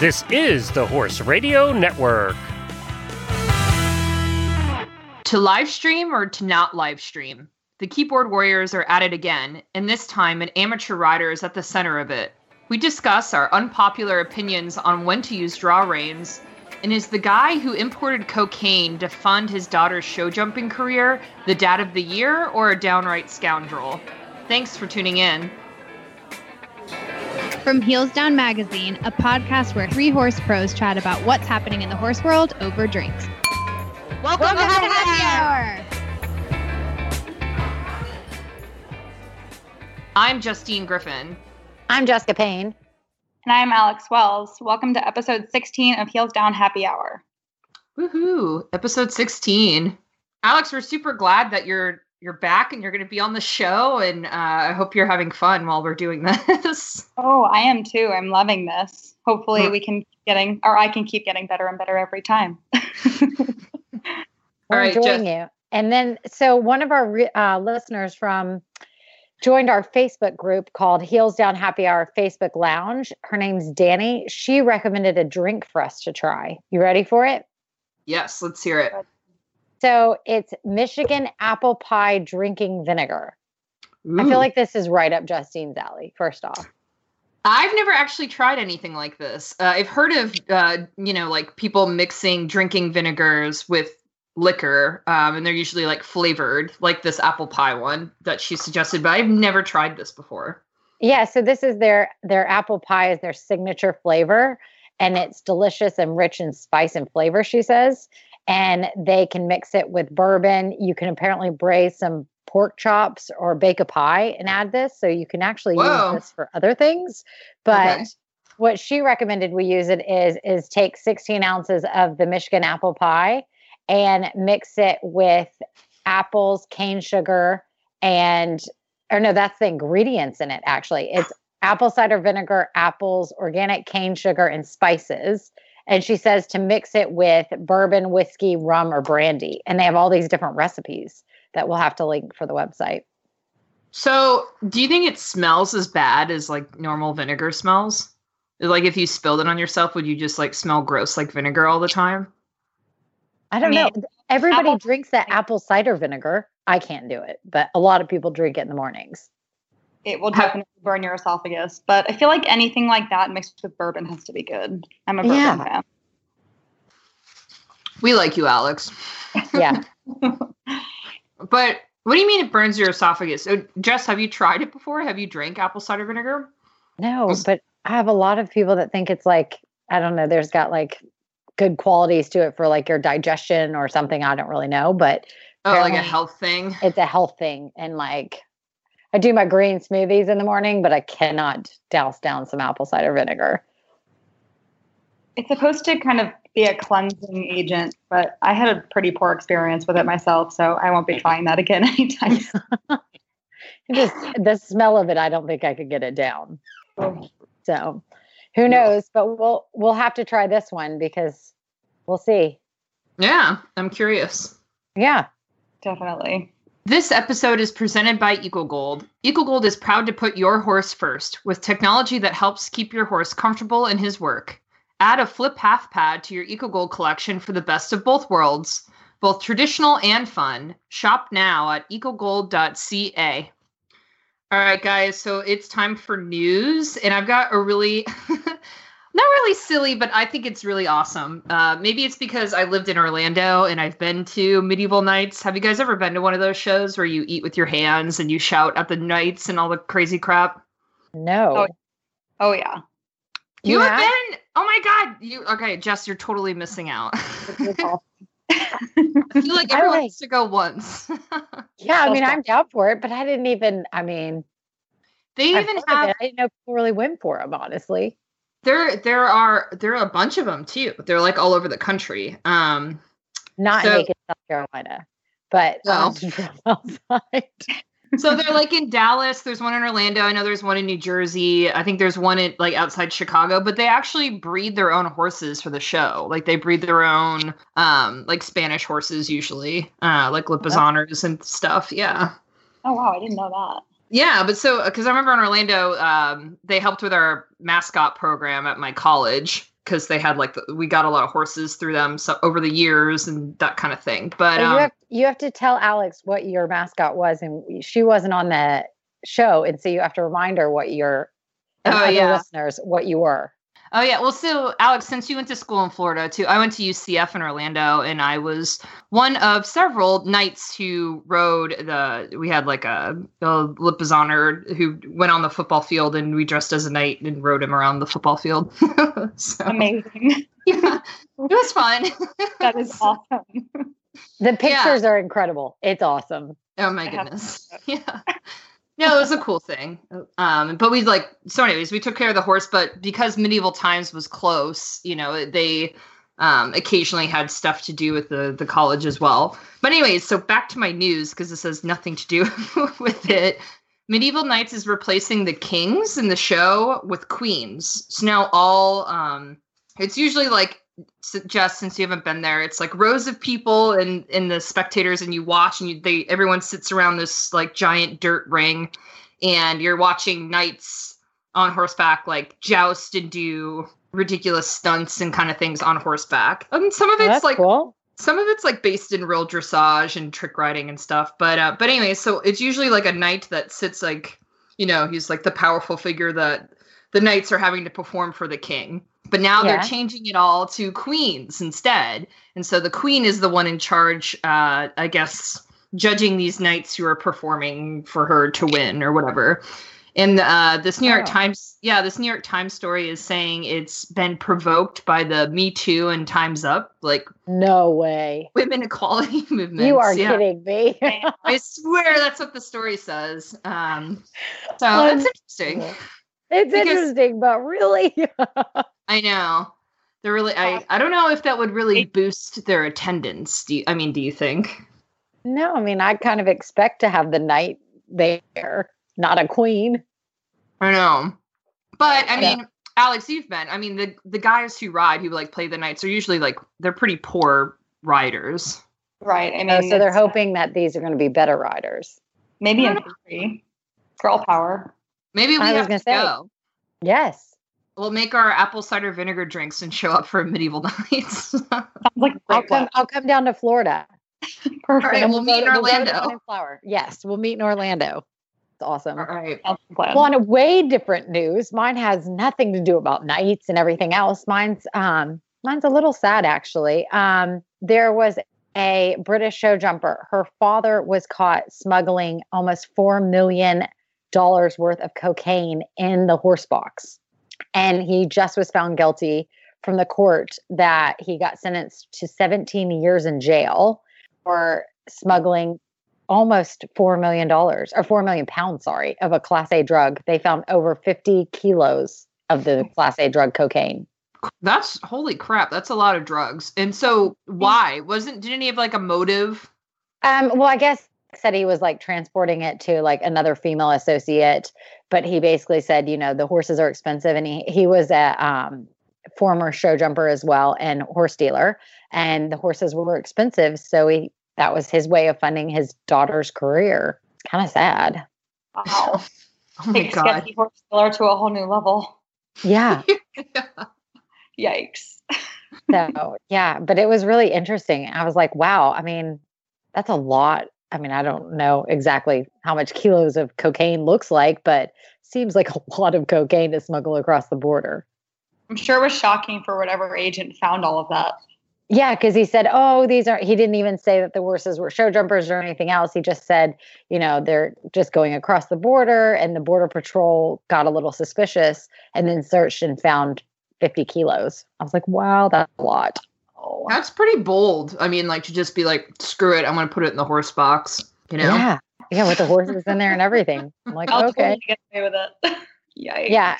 This is the Horse Radio Network. To live stream or to not live stream? The keyboard warriors are at it again, and this time an amateur rider is at the center of it. We discuss our unpopular opinions on when to use draw reins, and is the guy who imported cocaine to fund his daughter's show jumping career the dad of the year or a downright scoundrel? Thanks for tuning in. From Heels Down Magazine, a podcast where three horse pros chat about what's happening in the horse world over drinks. Welcome, Welcome to to Happy Hour! I'm Justine Griffin. I'm Jessica Payne. And I'm Alex Wells. Welcome to episode 16 of Heels Down Happy Hour. Woohoo! Episode 16. Alex, we're super glad that you're you're back and you're going to be on the show, and uh, I hope you're having fun while we're doing this. Oh, I am too. I'm loving this. Hopefully, we can keep getting, or I can keep getting better and better every time. We're right, enjoying Jess- you. And then, so one of our re- uh, listeners from joined our Facebook group called Heels Down Happy Hour Facebook Lounge. Her name's Danny. She recommended a drink for us to try. You ready for it? yes, let's hear it. So it's Michigan apple pie drinking vinegar. I feel like this is right up Justine's alley. First off, I've never actually tried anything like this. Uh, I've heard of, uh, you know, like people mixing drinking vinegars with liquor, um, and they're usually like flavored, like this apple pie one that she suggested. But I've never tried this before. yeah. So this is their their apple pie is their signature flavor, and it's delicious and rich in spice and flavor. She says, and they can mix it with bourbon. You can apparently braise some pork chops or bake a pie and add this, so you can actually Whoa. use this for other things. But Okay. what she recommended we use it is is take 16 ounces of the Michigan apple pie and mix it with apples, cane sugar, and or no, that's the ingredients in it. Actually, it's apple cider vinegar, apples, organic cane sugar, and spices. And she says to mix it with bourbon, whiskey, rum, or brandy. And they have all these different recipes that we'll have to link for the website. So, do you think it smells as bad as like normal vinegar smells? Like if you spilled it on yourself, would you just like smell gross like vinegar all the time? I don't mean, know. Everybody apple- drinks that apple cider vinegar. I can't do it, but a lot of people drink it in the mornings. It will Have- definitely burn your esophagus, but I feel like anything like that mixed with bourbon has to be good. I'm a bourbon Yeah. fan. We like you, Alex. Yeah. But what do you mean it burns your esophagus? So, Jess, have you tried it before? Have you drank apple cider vinegar? No, Was- but I have a lot of people that think it's like, I don't know, there's got like good qualities to it for like your digestion or something. I don't really know, but Oh, like a health thing. it's a health thing. And like, I do my green smoothies in the morning, but I cannot douse down some apple cider vinegar. It's supposed to kind of be a cleansing agent, but I had a pretty poor experience with it myself, so I won't be trying that again anytime soon. Just the smell of it, I don't think I could get it down. So who knows? But we'll we'll have to try this one because we'll see. Yeah, I'm curious. Yeah. Definitely. This episode is presented by EcoGold. EcoGold is proud to put your horse first with technology that helps keep your horse comfortable in his work. Add a flip half pad to your EcoGold collection for the best of both worlds, both traditional and fun. Shop now at ecogold.ca. All right, guys, so it's time for news, and I've got a really. Not really silly, but I think it's really awesome. Uh, maybe it's because I lived in Orlando and I've been to medieval nights. Have you guys ever been to one of those shows where you eat with your hands and you shout at the knights and all the crazy crap? No. Oh, Oh yeah. You, You have have? been? Oh my god! You okay, Jess? You're totally missing out. I feel like everyone like- needs to go once. Yeah, I mean. I'm down for it, but I didn't even. I mean, they even have it. I didn't know people really went for them. Honestly, there. There are there are a bunch of them too. They're like all over the country. Um, not So- Macon, South Carolina, but Well. I'll have to travel outside. so they're like in Dallas. There's one in Orlando. I know there's one in New Jersey. I think there's one in like outside Chicago. But they actually breed their own horses for the show. Like they breed their own, um, like Spanish horses usually, uh, like Lipizzaner's and stuff. Yeah. Oh wow, I didn't know that. Yeah, but so because I remember in Orlando, um, they helped with our mascot program at my college, because they had like the, we got a lot of horses through them so over the years and that kind of thing. But um, you have you have to tell Alex what your mascot was, and she wasn't on the show, and so you have to remind her what your Oh, other yeah. listeners what you were. Oh yeah, well, so Alex, since you went to school in Florida too, I went to UCF in Orlando, and I was one of several knights who rode the. We had like a, a lip honor who went on the football field, and we dressed as a knight and rode him around the football field. so Amazing. yeah, it was fun. that is awesome. The pictures are incredible. It's awesome. Oh my I have to goodness. Yeah. No, it was a cool thing. Um, but we like so anyways, we took care of the horse, but because medieval times was close, you know, they um occasionally had stuff to do with the the college as well. But anyways, so back to my news because this has nothing to do with it. Medieval Knights is replacing the kings in the show with queens. So now all um it's usually like s- Jess, since you haven't been there, it's like rows of people and and the spectators, and you watch, and you they everyone sits around this like giant dirt ring, and you're watching knights on horseback like joust and do ridiculous stunts and kind of things on horseback. And some of it's that's like cool. some of it's like based in real dressage and trick riding and stuff but uh but anyway so it's usually like a knight that sits like you know he's like the powerful figure that the knights are having to perform for the king but now Yeah. they're changing it all to queens instead and so the queen is the one in charge uh i guess judging these knights who are performing for her to win or whatever and uh, this New York Oh. Times, yeah, this New York Times story is saying it's been provoked by the Me Too and Times Up, like No way. women equality movement. You are yeah. kidding me. I swear that's what the story says. Um, so Um, that's interesting. it's Because- interesting, but really, I know. They're really. I. I don't know if that would really boost their attendance. Do you, I mean? Do you think? no. I mean, I kind of expect to have the knight there, not a queen. I know. But I Yeah. mean, Alex, you've been. I mean, the the guys who ride, who like play the knights, are usually like they're pretty poor riders. Right. I mean, Oh, so they're hoping that these are going to be better riders. maybe I in don't theory, girl power. Maybe we I was have gonna to say. go. Yes. We'll make our apple cider vinegar drinks and show up for medieval nights. Like a I'll come. I'll come down to Florida. Perfect. All right, and we'll meet in go to- we'll go to Orlando. Fun and Flower. Yes, we'll meet in Orlando. It's awesome. All right. Sounds like a plan. Well, on a way different news, mine has nothing to do about knights and everything else. Mine's um mine's a little sad actually. Um there was a British show jumper. Her father was caught smuggling almost 4 million dollars worth of cocaine in the horse box. And he just was found guilty from the court that he got sentenced to 17 years in jail for smuggling almost four million dollars or four million pounds, sorry, of a class A drug. They found over 50 kilos of the class A drug cocaine. That's holy crap. That's a lot of drugs. And so why wasn't didn't he have like a motive? Um, well, I guess said he was like transporting it to like another female associate, but he basically said, you know, the horses are expensive, and he he was a um, former show jumper as well and horse dealer, and the horses were expensive, so he that was his way of funding his daughter's career. Kind of sad. Wow. Oh my Take god. sketchy horse dealer to a whole new level. Yeah. Yikes. So yeah, but it was really interesting. I was like, wow, I mean, that's a lot. I mean, I don't know exactly how much kilos of cocaine looks like, but seems like a lot of cocaine to smuggle across the border. I'm sure it was shocking for whatever agent found all of that. Yeah, because he said, "Oh, these aren't." He didn't even say that the horses were show jumpers or anything else. He just said, you know, they're just going across the border, and the border patrol got a little suspicious, and then searched and found 50 kilos. I was like, "Wow, that's a lot." That's pretty bold. I mean, like to just be like, screw it, I'm gonna put it in the horse box. You know? Yeah, yeah, with the horses in there and everything. I'm like, I'll okay. totally get away with it. Yikes. Yeah.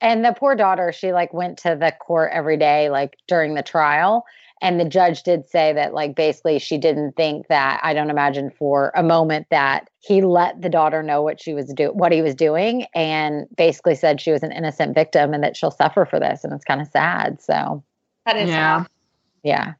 And the poor daughter, she like went to the court every day, like during the trial. And the judge did say that, like, basically, she didn't think that. I don't imagine for a moment that he let the daughter know what she was do, what he was doing, and basically said she was an innocent victim and that she'll suffer for this. And it's kind of sad. So, That is Yeah. sad. Yeah.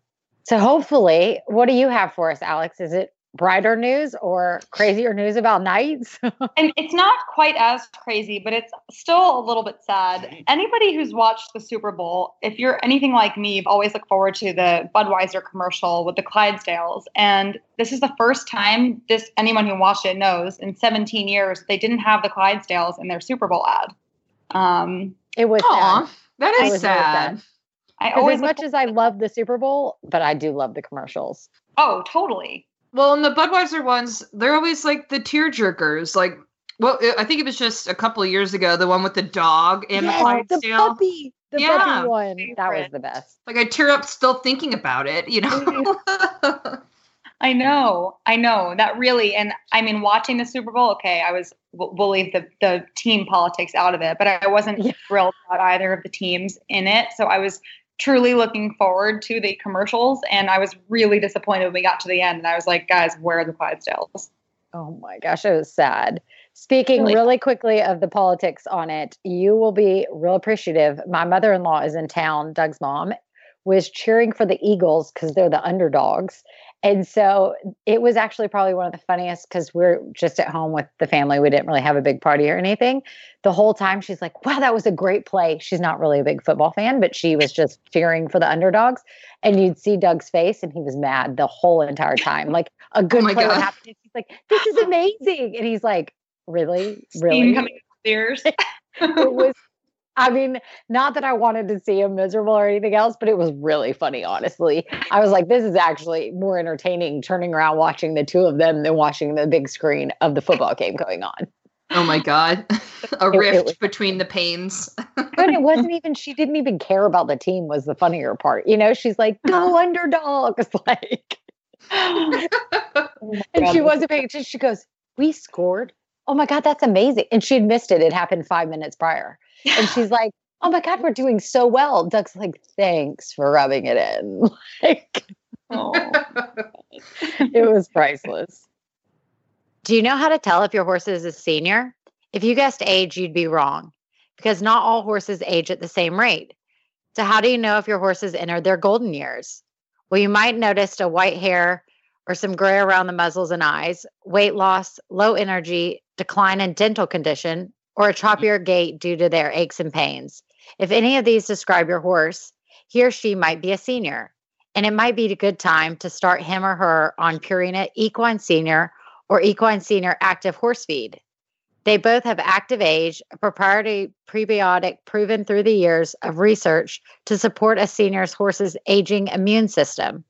So hopefully, what do you have for us, Alex? Is it brighter news or crazier news about knights? and it's not quite as crazy, but it's still a little bit sad. Anybody who's watched the Super Bowl, if you're anything like me, you've always looked forward to the Budweiser commercial with the Clydesdales. And this is the first time this anyone who watched it knows in 17 years they didn't have the Clydesdales in their Super Bowl ad. Um, it was Aw, sad. that It is was really sad. I 'Cause always as much as I love the Super Bowl, but I do love the commercials. Oh, totally. Well, and the Budweiser ones, they're always like the tear jerkers. Like, well, I think it was just a couple of years ago, the one with the dog and Yes, the the puppy. The Yeah. puppy one. That was the best. Like, I tear up still thinking about it, you know? Mm-hmm. I know, I know that really, and I mean, watching the Super Bowl. Okay, I was we'll we'll leave the the team politics out of it, but I wasn't Yeah. thrilled about either of the teams in it. So I was truly looking forward to the commercials, and I was really disappointed when we got to the end. And I was like, guys, where are the Clydesdales? Oh my gosh, it was sad. Speaking Really? really quickly of the politics on it, you will be real appreciative. My mother in law is in town, Doug's mom, was cheering for the Eagles because they're the underdogs. And so it was actually probably one of the funniest because we're just at home with the family. We didn't really have a big party or anything. The whole time she's like, wow, that was a great play. She's not really a big football fan, but she was just cheering for the underdogs. And you'd see Doug's face and he was mad the whole entire time. Like a oh good my play would happen. She's like, this is amazing. And he's like, really? Steam Really? coming up the ears. it was I mean, not that I wanted to see him miserable or anything else, but it was really funny, honestly. I was like, this is actually more entertaining turning around watching the two of them than watching the big screen of the football game going on. oh my God. a it rift was- between the panes. But it wasn't even, she didn't even care about the team, was the funnier part. You know, she's like, go underdogs. Like, and she wasn't paying attention. She goes, we scored. Oh my God, that's amazing. And she had missed it. It happened five minutes prior. And she's like, oh my God, we're doing so well. Doug's like, thanks for rubbing it in. Like, Oh. it was priceless. Do you know how to tell if your horse is a senior? If you guessed age, you'd be wrong because not all horses age at the same rate. So, how do you know if your horse has entered their golden years? Well, you might notice a white hair or some gray around the muzzles and eyes, weight loss, low energy, decline in dental condition, or a choppier gait due to their aches and pains. If any of these describe your horse, he or she might be a senior and it might be a good time to start him or her on Purina Equine Senior or Equine Senior Active Horse Feed. They both have active age, a proprietary prebiotic proven through the years of research to support a senior's horse's aging immune system.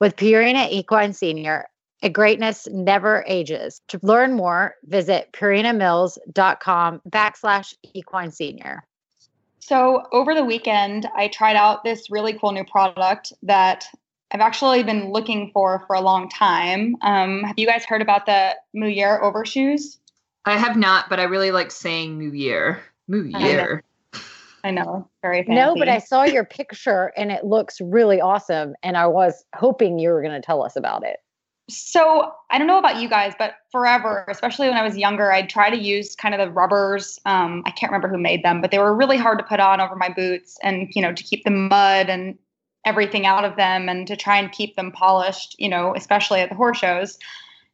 With Purina Equine Senior, a greatness never ages. To learn more, visit purinamills.com backslash equine senior. So over the weekend, I tried out this really cool new product that I've actually been looking for for a long time. Um, have you guys heard about the Mouillère overshoes? I have not, but I really like saying New Year. New know. Year. I know, very fancy. No, but I saw your picture and it looks really awesome. And I was hoping you were going to tell us about it. So I don't know about you guys, but forever, especially when I was younger, I'd try to use kind of the rubbers. Um, I can't remember who made them, but they were really hard to put on over my boots, and you know, to keep the mud and everything out of them, and to try and keep them polished. You know, especially at the horse shows.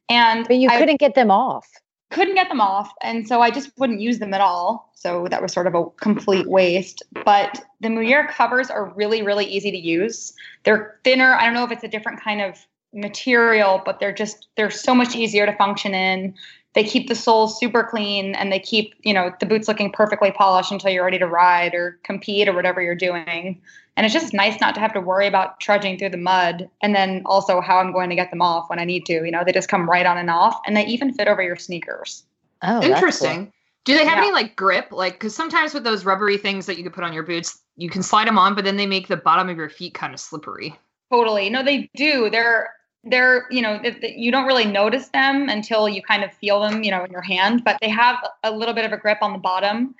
And But you I couldn't get them off. Couldn't get them off, and so I just wouldn't use them at all. So that was sort of a complete waste. But the Mouillère covers are really, really easy to use. They're thinner. I don't know if it's a different kind of material, but they're just they're so much easier to function in. They keep the soles super clean and they keep, you know, the boots looking perfectly polished until you're ready to ride or compete or whatever you're doing. And it's just nice not to have to worry about trudging through the mud and then also how I'm going to get them off when I need to. You know, they just come right on and off and they even fit over your sneakers. Oh, that's cool. Interesting. Do they have Yeah. any like grip? Like, because sometimes with those rubbery things that you could put on your boots, you can slide them on, but then they make the bottom of your feet kind of slippery. Totally. No, they do. They're they're you know you don't really notice them until you kind of feel them you know in your hand but they have a little bit of a grip on the bottom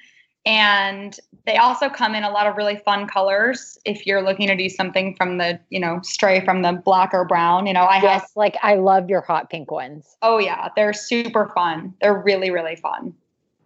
and they also come in a lot of really fun colors if you're looking to do something from the you know stray from the black or brown you know i have like I love your hot pink ones. oh yeah they're super fun they're really really fun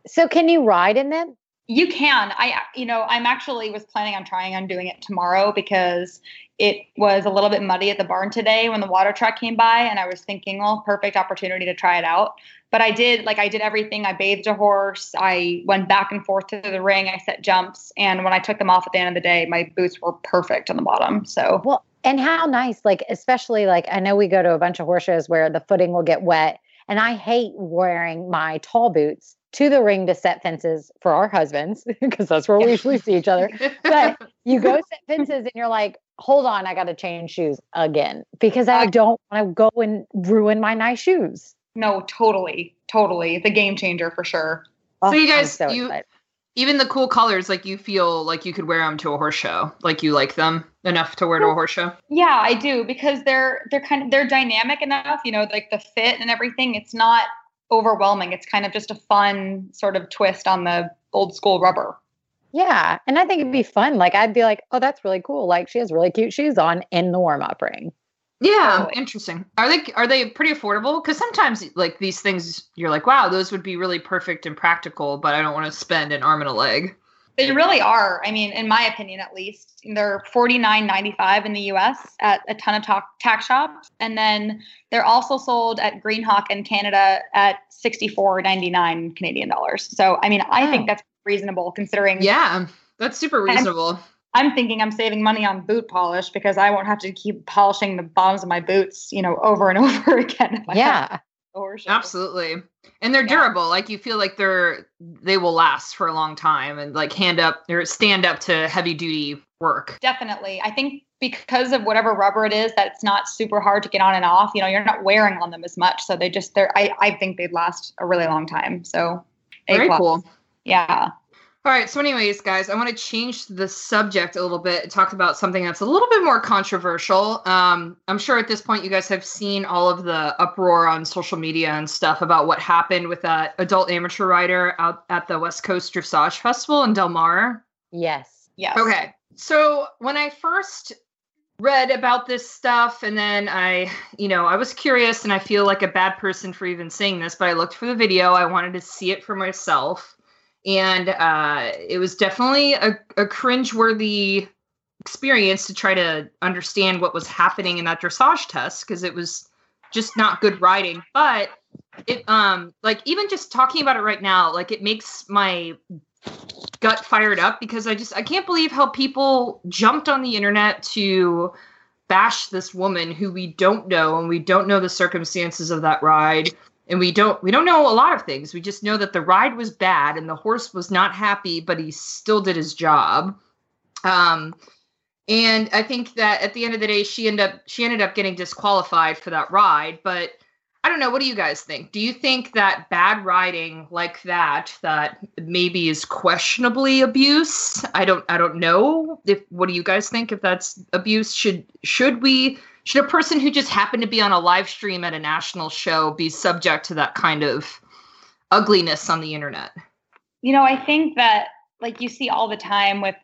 So can you ride in them? You can. I, you know, I'm actually was planning on trying on doing it tomorrow because it was a little bit muddy at the barn today when the water truck came by, and I was thinking, well, perfect opportunity to try it out. But I did, like, I did everything. I bathed a horse. I went back and forth to the ring. I set jumps, and when I took them off at the end of the day, my boots were perfect on the bottom. So well, and how nice, like, especially like I know we go to a bunch of horse shows where the footing will get wet, and I hate wearing my tall boots to the ring to set fences for our husbands because that's where we usually see each other. But you go set fences and you're like, hold on, I got to change shoes again because I don't want to go and ruin my nice shoes. No, totally, totally, the game changer for sure. Oh, so you guys, so you excited. even the cool colors, like you feel like you could wear them to a horse show, like you like them enough to wear to a horse show. Yeah, I do because they're they're kind of they're dynamic enough, you know, like the fit and everything. It's not overwhelming. It's kind of just a fun sort of twist on the old school rubber. Yeah. And I think it'd be fun. Like I'd be like, oh, that's really cool. Like she has really cute shoes on in the warm up ring. Yeah, interesting. Are they are they pretty affordable? Because sometimes like these things, you're like, wow, those would be really perfect and practical, but I don't want to spend an arm and a leg. They really are. I mean, in my opinion, at least, they're forty nine ninety five in the U.S. at a ton of talk, tack shops, and then they're also sold at Greenhawk in Canada at sixty four ninety nine Canadian dollars. So, I mean, I oh. think that's reasonable considering. Yeah, that's super reasonable. I'm, I'm thinking I'm saving money on boot polish because I won't have to keep polishing the bottoms of my boots, you know, over and over again. yeah. Absolutely. And they're yeah. durable. Like you feel like they're they will last for a long time and like hand up or stand up to heavy duty work. Definitely. I think because of whatever rubber it is that it's not super hard to get on and off, you know, you're not wearing on them as much. So they just they're I, I think they'd last a really long time. So very cool. Yeah. All right. So, anyways, guys, I want to change the subject a little bit and talk about something that's a little bit more controversial. Um, I'm sure at this point you guys have seen all of the uproar on social media and stuff about what happened with that adult amateur rider out at the West Coast Dressage Festival in Del Mar. Yes. Yes. Okay. So, when I first read about this stuff and then I, you know, I was curious and I feel like a bad person for even saying this, but I looked for the video. I wanted to see it for myself and uh, it was definitely a, a cringeworthy experience to try to understand what was happening in that dressage test because it was just not good riding. But it, um, like even just talking about it right now, like it makes my gut fired up because I just I can't believe how people jumped on the internet to bash this woman who we don't know and we don't know the circumstances of that ride and we don't we don't know a lot of things. We just know that the ride was bad and the horse was not happy, but he still did his job. Um, and I think that at the end of the day, she ended up she ended up getting disqualified for that ride. But I don't know. What do you guys think? Do you think that bad riding like that that maybe is questionably abuse? I don't I don't know. If what do you guys think? If that's abuse, should should we should a person who just happened to be on a live stream at a national show be subject to that kind of ugliness on the internet? You know, I think that like you see all the time with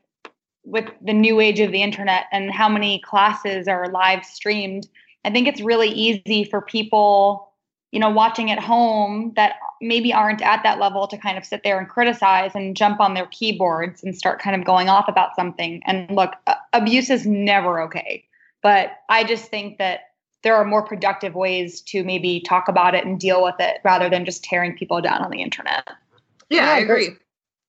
with the new age of the internet and how many classes are live streamed. I think it's really easy for people, you know, watching at home that maybe aren't at that level to kind of sit there and criticize and jump on their keyboards and start kind of going off about something. And look, abuse is never okay. But I just think that there are more productive ways to maybe talk about it and deal with it rather than just tearing people down on the internet. Yeah, yeah I agree.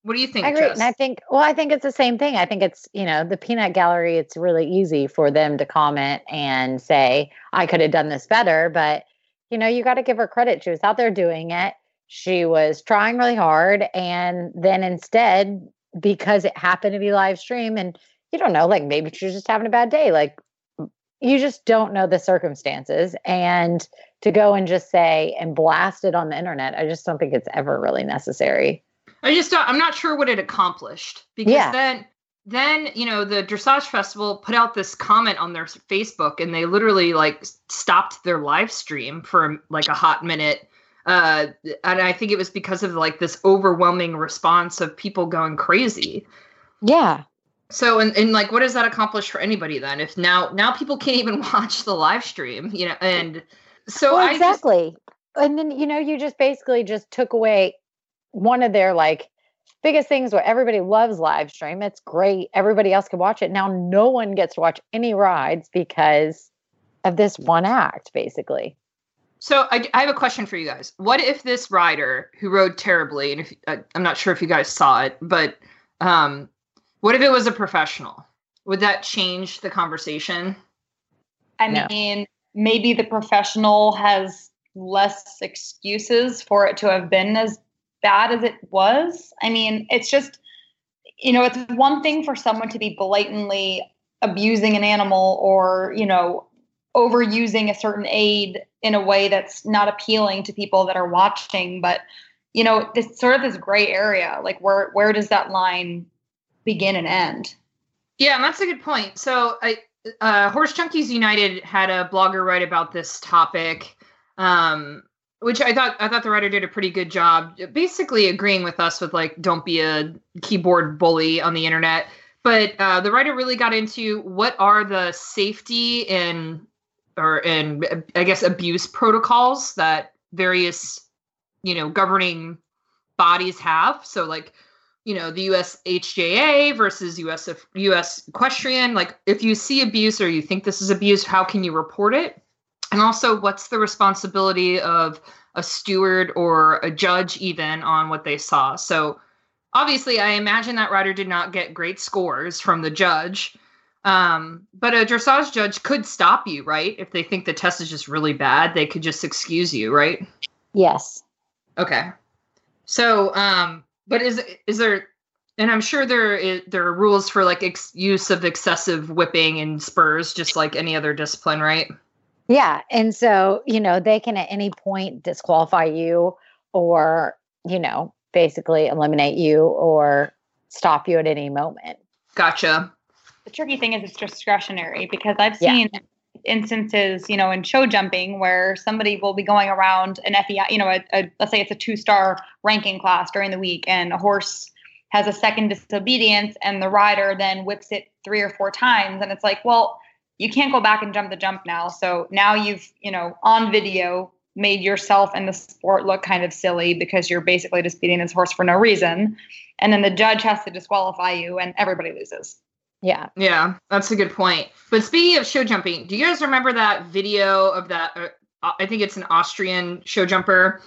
What do you think? I agree. Jess? And I think, well, I think it's the same thing. I think it's, you know, the peanut gallery, it's really easy for them to comment and say, I could have done this better. But, you know, you got to give her credit. She was out there doing it. She was trying really hard. And then instead, because it happened to be live stream and you don't know, like maybe she's just having a bad day. Like you just don't know the circumstances. And to go and just say and blast it on the internet i just don't think it's ever really necessary. I just don't, i'm not sure what it accomplished because yeah. then then you know the dressage festival put out this comment on their facebook and they literally like stopped their live stream for like a hot minute. Uh and i think it was because of like this overwhelming response of people going crazy. Yeah so and, and like what does that accomplish for anybody then? If now now people can't even watch the live stream, you know, and so well, exactly. Just, and then you know, you just basically just took away one of their like biggest things where everybody loves live stream. It's great. Everybody else can watch it. Now no one gets to watch any rides because of this one act, basically. So I, I have a question for you guys. What if this rider who rode terribly, and if, uh, I'm not sure if you guys saw it, but um, what if it was a professional? Would that change the conversation? I No. mean, maybe the professional has less excuses for it to have been as bad as it was. I mean, it's just, you know, it's one thing for someone to be blatantly abusing an animal or, you know, overusing a certain aid in a way that's not appealing to people that are watching. But, you know, this sort of this gray area, like where where does that line begin and end? Yeah, and that's a good point. So I uh, Horse Junkies United had a blogger write about this topic, um, which I thought I thought the writer did a pretty good job, basically agreeing with us with like don't be a keyboard bully on the internet. But uh, the writer really got into what are the safety and or and I guess abuse protocols that various you know governing bodies have. So like you know the US HJA versus US US equestrian like if you see abuse or you think this is abuse how can you report it and also what's the responsibility of a steward or a judge even on what they saw so obviously I imagine that rider did not get great scores from the judge um, but a dressage judge could stop you right if they think the test is just really bad they could just excuse you right Yes. Okay. So, um, but is is there? And I'm sure there is, there are rules for like ex- use of excessive whipping and spurs, just like any other discipline, right? Yeah. And so, you know, they can at any point disqualify you or, you know, basically eliminate you or stop you at any moment. Gotcha. the tricky thing is it's discretionary because I've Yeah. Instances, you know, in show jumping where somebody will be going around an FEI, you know, a, a, let's say it's a two star ranking class during the week, and a horse has a second disobedience, and the rider then whips it three or four times, and it's like, well, you can't go back and jump the jump now. So now you've, you know, on video made yourself and the sport look kind of silly because you're basically just beating this horse for no reason. And then the judge has to disqualify you and everybody loses. Yeah. Yeah, that's a good point. But speaking of show jumping, do you guys remember that video of that? Uh, I think it's an Austrian show jumper.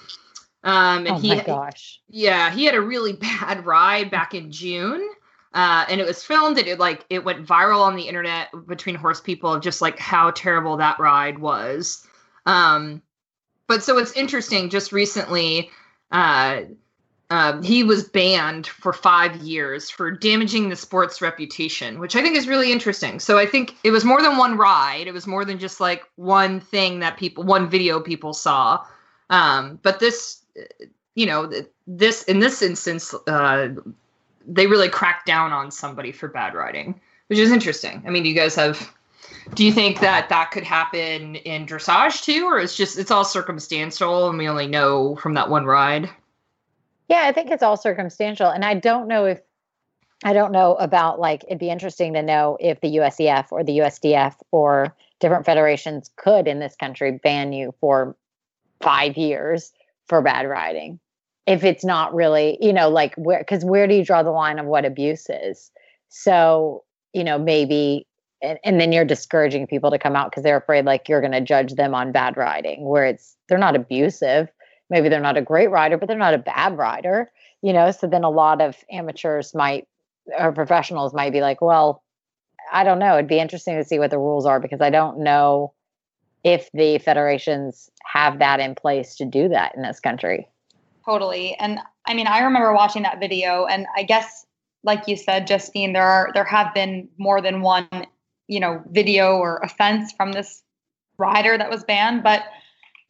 Um, and Oh he, my gosh. Yeah, he had a really bad ride back in June. Uh, and it was filmed and it like it went viral on the internet between horse people of just like how terrible that ride was. Um, but so it's interesting. Just recently, uh, um, he was banned for five years for damaging the sport's reputation, which I think is really interesting. So I think it was more than one ride. It was more than just like one thing that people, one video people saw. Um, but this, you know, this in this instance, uh, they really cracked down on somebody for bad riding, which is interesting. I mean, do you guys have? Do you think that that could happen in dressage too, or it's just it's all circumstantial and we only know from that one ride? Yeah, I think it's all circumstantial. And I don't know if I don't know about like it'd be interesting to know if the USEF or the USDF or different federations could in this country ban you for five years for bad riding. If it's not really, you know, like where because where do you draw the line of what abuse is? So, you know, maybe and, and then you're discouraging people to come out because they're afraid like you're going to judge them on bad riding where it's they're not abusive maybe they're not a great rider but they're not a bad rider you know so then a lot of amateurs might or professionals might be like well i don't know it'd be interesting to see what the rules are because i don't know if the federations have that in place to do that in this country Totally. And I mean, I remember watching that video and I guess like you said, Justine, there are there have been more than one, you know, video or offense from this rider that was banned. But,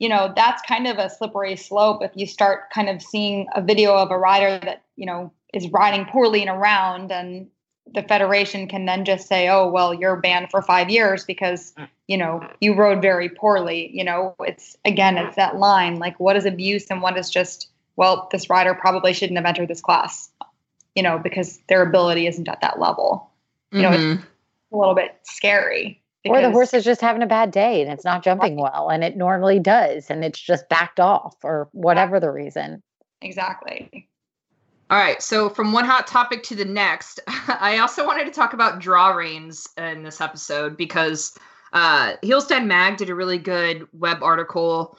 you know, that's kind of a slippery slope if you start kind of seeing a video of a rider that, you know, is riding poorly in a round and the federation can then just say, oh, well, you're banned for five years because, you know, you rode very poorly. You know, it's again, it's that line like what is abuse and what is just, well, this rider probably shouldn't have entered this class, you know, because their ability isn't at that level. You know, it's Mhm. a little bit scary. Or the horse is just having a bad day and it's not jumping well and it normally does and it's just backed off or whatever the reason. Exactly. All right, so from one hot topic to the next, I also wanted to talk about draw reins in this episode because uh, Heels Down Mag did a really good web article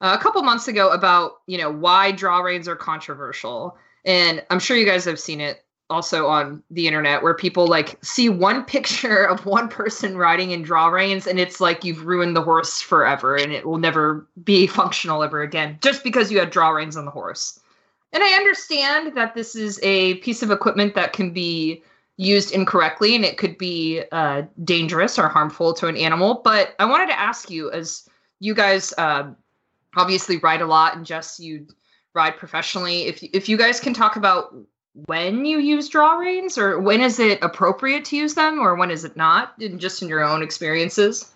uh, a couple months ago about you know why draw reins are controversial, and I'm sure you guys have seen it also on the internet where people like see one picture of one person riding in draw reins and it's like you've ruined the horse forever and it will never be functional ever again just because you had draw reins on the horse. And I understand that this is a piece of equipment that can be used incorrectly and it could be uh, dangerous or harmful to an animal. But I wanted to ask you, as you guys uh, obviously ride a lot and just you ride professionally, if if you guys can talk about when you use draw reins or when is it appropriate to use them or when is it not, in, just in your own experiences.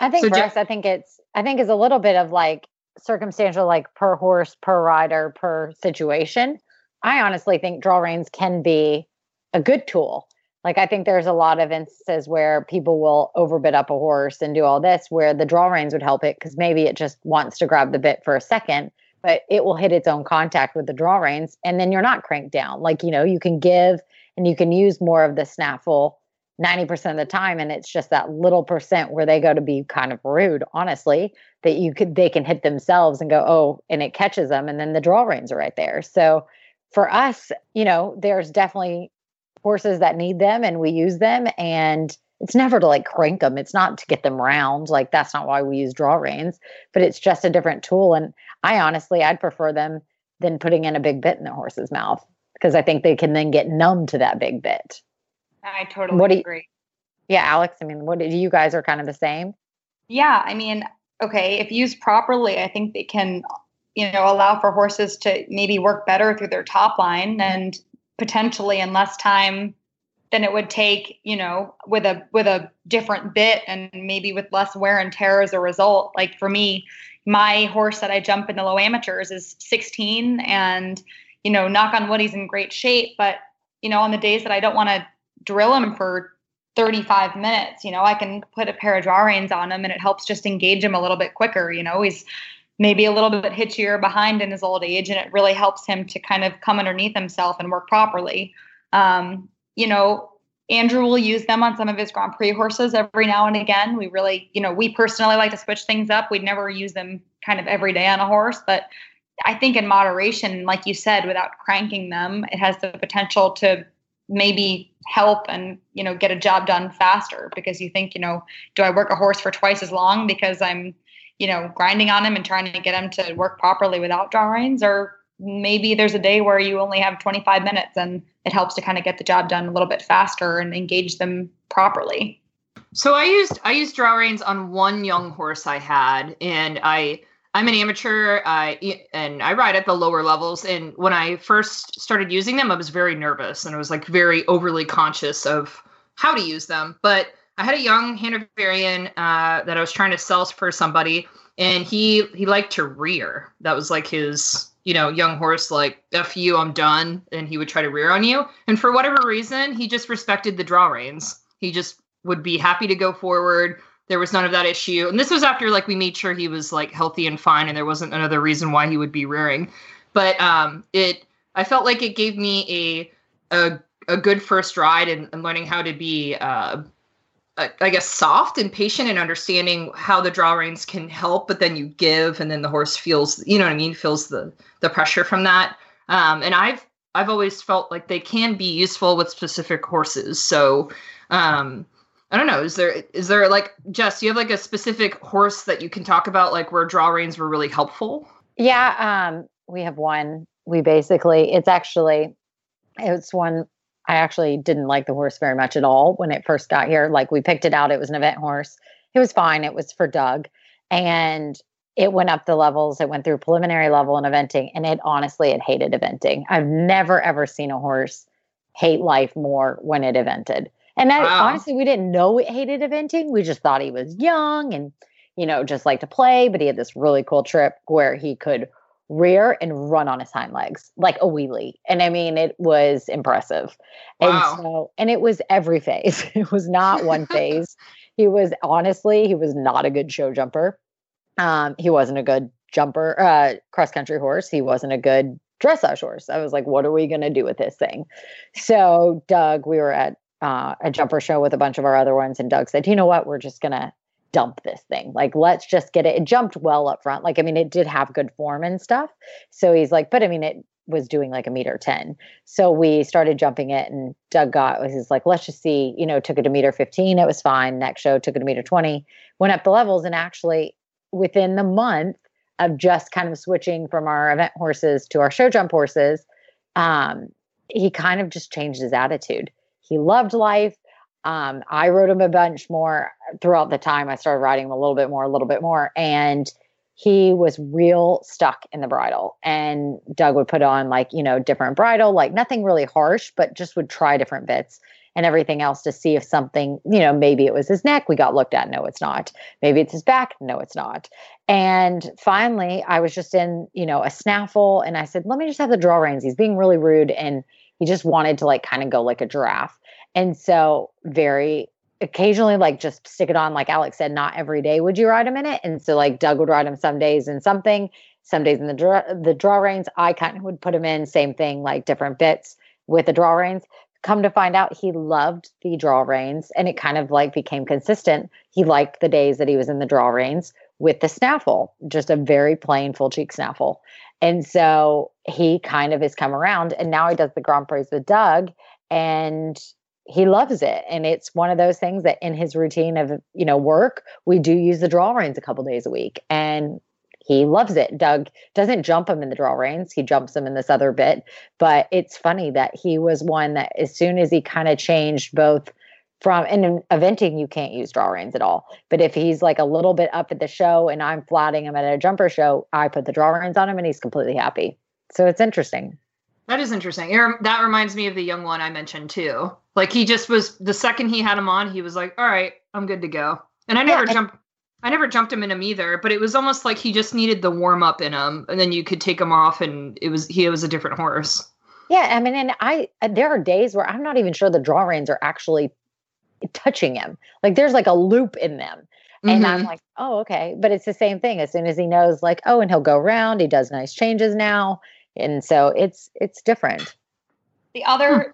I think So for ju- us, I think it's I think it's a little bit of like circumstantial, like per horse, per rider, per situation. I honestly think draw reins can be a good tool. Like I think there's a lot of instances where people will overbid up a horse and do all this where the draw reins would help it because maybe it just wants to grab the bit for a second, but it will hit its own contact with the draw reins and then you're not cranked down. Like, you know, you can give and you can use more of the snaffle 90% of the time and it's just that little percent where they go to be kind of rude honestly that you could they can hit themselves and go oh and it catches them and then the draw reins are right there so for us you know there's definitely horses that need them and we use them and it's never to like crank them it's not to get them round like that's not why we use draw reins but it's just a different tool and i honestly i'd prefer them than putting in a big bit in the horse's mouth because i think they can then get numb to that big bit I totally What do you- agree. yeah alex i mean what do you guys are kind of the same Yeah, I mean, okay, if used properly, I think they can, you know, allow for horses to maybe work better through their top line and potentially in less time than it would take, you know, with a with a different bit and maybe with less wear and tear as a result. Like for me, my horse that I jump in the low amateurs is 16 and you know, knock on wood he's in great shape, but you know, on the days that I don't want to drill him for 35 minutes. You know, I can put a pair of draw reins on him and it helps just engage him a little bit quicker. You know, he's maybe a little bit hitchier behind in his old age and it really helps him to kind of come underneath himself and work properly. Um, you know, Andrew will use them on some of his Grand Prix horses every now and again. We really, you know, we personally like to switch things up. We'd never use them kind of every day on a horse, but I think in moderation, like you said, without cranking them, it has the potential to maybe help and you know get a job done faster because you think you know do i work a horse for twice as long because i'm you know grinding on him and trying to get him to work properly without draw reins or maybe there's a day where you only have 25 minutes and it helps to kind of get the job done a little bit faster and engage them properly So I used I used draw reins on one young horse I had, and I I'm an amateur, I and I ride at the lower levels. And when I first started using them, I was very nervous and I was like very overly conscious of how to use them. But I had a young Hanoverian uh, that I was trying to sell for somebody, and he he liked to rear. That was like his you know young horse like f you i'm done and he would try to rear on you. And for whatever reason he just respected the draw reins. He just would be happy to go forward. There was none of that issue. And this was after like we made sure he was like healthy and fine and there wasn't another reason why he would be rearing. But um it i felt like it gave me a a, a good first ride and, and learning how to be uh I I guess soft and patient and understanding how the draw reins can help, but then you give, and then the horse feels, you know what I mean, feels the the pressure from that. Um, and I've I've always felt like they can be useful with specific horses. So um, I don't know. Is there is there like Jess? You have like a specific horse that you can talk about, like where draw reins were really helpful? Yeah, um, we have one. We basically, it's actually, it's one. I actually didn't like the horse very much at all when it first got here. Like we picked it out. It was an event horse. It was fine. It was for Doug, and it went up the levels. It went through preliminary level and eventing, and it honestly, it hated eventing. I've never ever seen a horse hate life more when it evented. And that, Wow. honestly, we didn't know it hated eventing. We just thought he was young and you know just like to play. But he had this really cool trip where he could rear and run on his hind legs like a wheelie. And I mean, it was impressive. Wow. And so, and it was every phase. It was not one phase. He was honestly, he was not a good show jumper. Um, he wasn't a good jumper, uh, cross country horse. He wasn't a good dressage horse. I was like, what are we going to do with this thing? So, Doug, we were at uh, a jumper show with a bunch of our other ones, and Doug said, you know what? We're just going to dump this thing. Like, let's just get it. It jumped well up front. Like, I mean, it did have good form and stuff. So he's like, but I mean, it was doing like a meter 10. So we started jumping it and Doug got was like, let's just see, you know, took it a meter 15. It was fine. Next show took it a meter 20, went up the levels. And actually within the month of just kind of switching from our event horses to our show jump horses, um, he kind of just changed his attitude. He loved life. Um, I rode him a bunch more throughout the time. I started riding him a little bit more, a little bit more. And he was real stuck in the bridle and doug would put on like you know different bridle like nothing really harsh but just would try different bits and everything else to see if something you know maybe it was his neck we got looked at no it's not maybe it's his back no it's not and finally i was just in you know a snaffle and i said let me just have the draw reins he's being really rude and he just wanted to like kind of go like a giraffe and so very occasionally like just stick it on like alex said not every day would you ride him in it. And so like doug would ride him some days in something some days in the draw the draw reins. I kind of would put him in same thing like different bits with the draw reins. Come to find out he loved the draw reins and it kind of like became consistent. He liked the days that he was in the draw reins with the snaffle just a very plain full cheek snaffle. And so he kind of has come around and now he does the grand prix with doug and he loves it. And it's one of those things that in his routine of you know work we do use the draw reins a couple days a week and he loves it. Doug doesn't jump him in the draw reins he jumps him in this other bit. But it's funny that he was one that as soon as he kind of changed both from in eventing you can't use draw reins at all. But if he's like a little bit up at the show and i'm flatting him at a jumper show i put the draw reins on him and he's completely happy. So it's interesting that is interesting. That reminds me of the young one I mentioned too. Like he just was the second he had him on, he was like, "All right, I'm good to go." And I never yeah, jumped. I never jumped him in him either, but it was almost like he just needed the warm up in him, and then you could take him off, and it was he was a different horse. Yeah, I mean, and I there are days where I'm not even sure the draw reins are actually touching him. Like there's like a loop in them. And mm-hmm. I'm like, oh, okay. But it's the same thing. As soon as he knows, like, oh, and he'll go around, he does nice changes now and so it's it's different. The other hmm.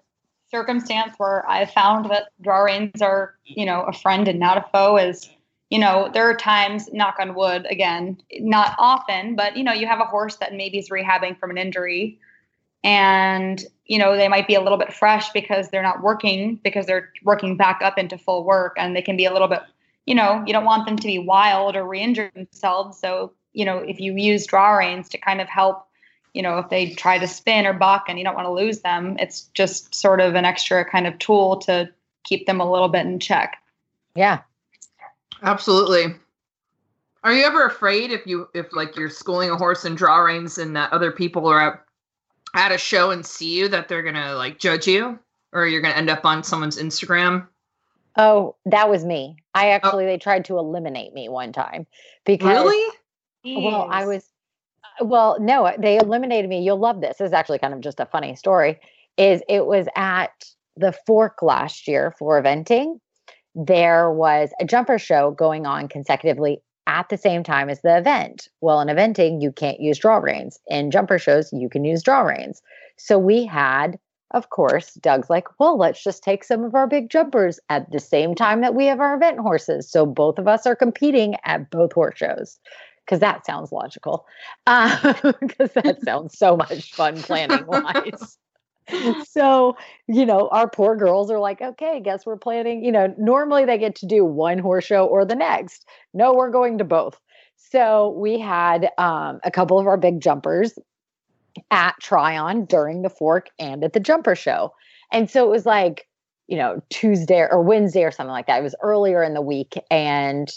circumstance where i've found that draw reins are you know a friend and not a foe is you know there are times knock on wood again not often but you know you have a horse that maybe is rehabbing from an injury. And you know they might be a little bit fresh because they're not working because they're working back up into full work and they can be a little bit you know you don't want them to be wild or re-injure themselves. So you know if you use draw reins to kind of help you know, if they try to spin or buck and you don't want to lose them, it's just sort of an extra kind of tool to keep them a little bit in check. Yeah. Absolutely. Are you ever afraid if you if like you're schooling a horse in draw reins and that other people are at, at a show and see you that they're gonna like judge you or you're gonna end up on someone's Instagram? Oh, that was me. I oh. actually oh. they tried to eliminate me one time because really. Well, I was Uh, well, no, uh, they eliminated me. You'll love this. This is actually kind of just a funny story. Is it was at the Fork last year for eventing. There was a jumper show going on consecutively at the same time as the event. Well, in eventing, you can't use draw reins. In jumper shows, you can use draw reins. So we had, of course, Doug's like, well, let's just take some of our big jumpers at the same time that we have our event horses. So both of us are competing at both horse shows because that sounds logical. Because uh, that sounds so much fun planning wise. so, you know, our poor girls are like, okay, guess we're planning. You know, normally they get to do one horse show or the next. No, we're going to both. So we had um, a couple of our big jumpers at Tryon during the fork and at the jumper show. And so it was like, you know, Tuesday or Wednesday or something like that. It was earlier in the week. And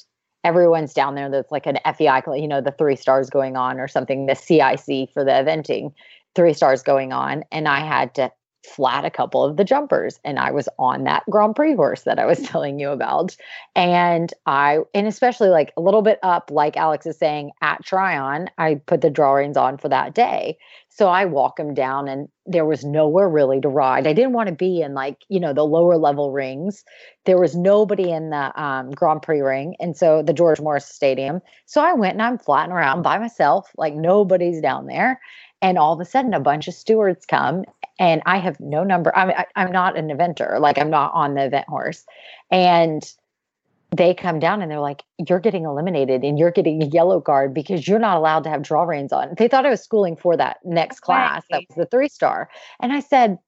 everyone's down there that's like an FEI, you know, the three stars going on or something, the CIC for the eventing, three stars going on. And I had to flat a couple of the jumpers and I was on that Grand Prix horse that I was telling you about. And I, and especially like a little bit up, like Alex is saying at Tryon, I put the draw reins on for that day. So I walk him down and there was nowhere really to ride. I didn't want to be in like, you know, the lower level rings. There was nobody in the um, Grand Prix ring. And so the George Morris Stadium. So I went and I'm flatting around by myself, like nobody's down there. And all of a sudden, a bunch of stewards come, and I have no number. I'm, I, I'm not an eventer, like, I'm not on the event horse. And they come down and they're like, You're getting eliminated and you're getting a yellow card because you're not allowed to have draw reins on. They thought I was schooling for that next class. That was the three star. And I said,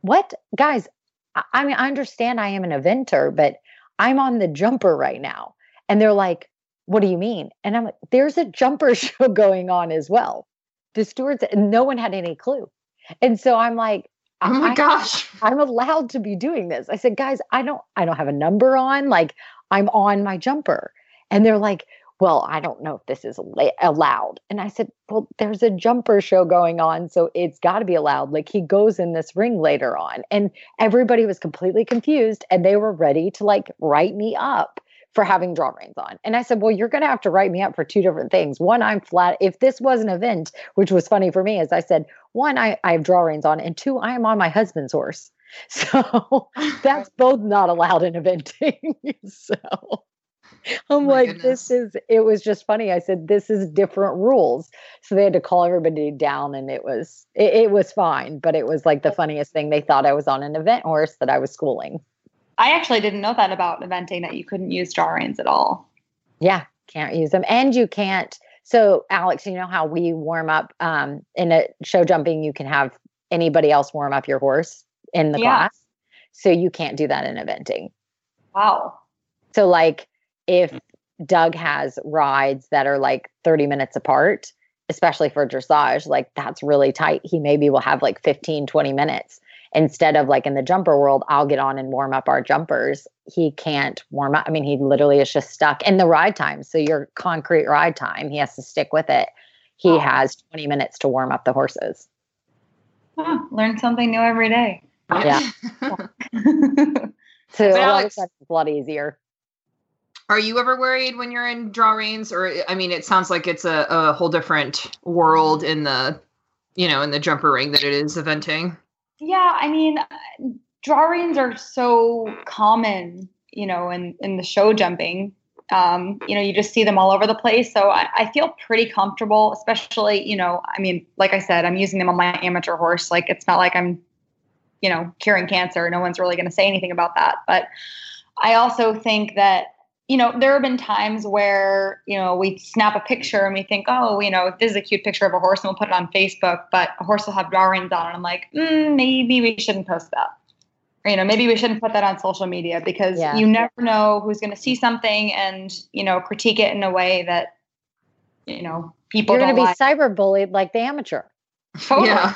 What? Guys, I, I mean, I understand I am an eventer, but I'm on the jumper right now. And they're like, What do you mean? And I'm like, There's a jumper show going on as well. The stewards, no one had any clue. And so I'm like, Oh my I- gosh. I'm allowed to be doing this. I said, guys, I don't, I don't have a number on. Like, I'm on my jumper, and they're like, well, I don't know if this is allowed. And I said, well, there's a jumper show going on, so it's got to be allowed. Like, he goes in this ring later on, and everybody was completely confused, and they were ready to like write me up for having draw reins on. And I said, well, you're going to have to write me up for two different things. One, I'm flat. If this was an event, which was funny for me, as I said, one, I, I have draw reins on, and two, I am on my husband's horse. So that's both not allowed in eventing. so I'm My like, goodness. this is, it was just funny. I said, this is different rules. So they had to call everybody down and it was, it, it was fine, but it was like the funniest thing. They thought I was on an event horse that I was schooling. I actually didn't know that about eventing that you couldn't use draw reins at all. Yeah, can't use them. And you can't. So, Alex, you know how we warm up um, in a show jumping, you can have anybody else warm up your horse in the Yeah. class. So, you can't do that in eventing. Wow. So, like, if Doug has rides that are like 30 minutes apart, especially for dressage, like that's really tight. He maybe will have like 15, 20 minutes. Instead of like in the jumper world, I'll get on and warm up our jumpers. He can't warm up. I mean, he literally is just stuck in the ride time. So, your concrete ride time, he has to stick with it. He Oh. has 20 minutes to warm up the horses. Huh, learn something new every day. Yeah. So, a lot of Alex- a lot easier. Are you ever worried when you're in draw reins? Or I mean, it sounds like it's a, a whole different world in the, you know, in the jumper ring that it is eventing. Yeah, I mean, draw reins are so common, you know, in in the show jumping. Um, you know, you just see them all over the place. So I, I feel pretty comfortable, especially, you know, I mean, like I said, I'm using them on my amateur horse. Like it's not like I'm, you know, curing cancer. No one's really going to say anything about that. But I also think that you know, there have been times where, you know, we snap a picture and we think, oh, you know, this is a cute picture of a horse and we'll put it on Facebook, but a horse will have draw reins on. And I'm like, mm, maybe we shouldn't post that. Or, you know, maybe we shouldn't put that on social media because Yeah. you never know who's going to see something and, you know, critique it in a way that, you know, people You're going to be like. cyber bullied like the amateur. Totally. Yeah.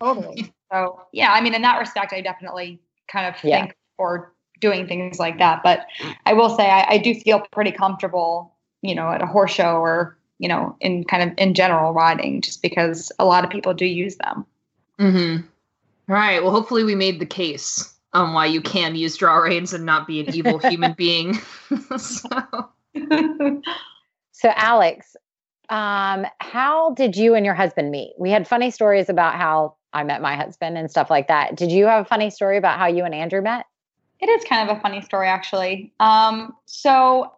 Totally. So yeah, I mean, in that respect, I definitely kind of Yeah. think for doing things like that. But I will say, I, I do feel pretty comfortable, you know, at a horse show or you know, in kind of in general riding, just because a lot of people do use them. Mm-hmm. All right. Well, hopefully we made the case on why you can use draw reins and not be an evil human being. so, So, Alex, um, how did you and your husband meet? We had funny stories about how I met my husband and stuff like that. Did you have a funny story about how you and Andrew met? It is kind of a funny story, actually. Um, so,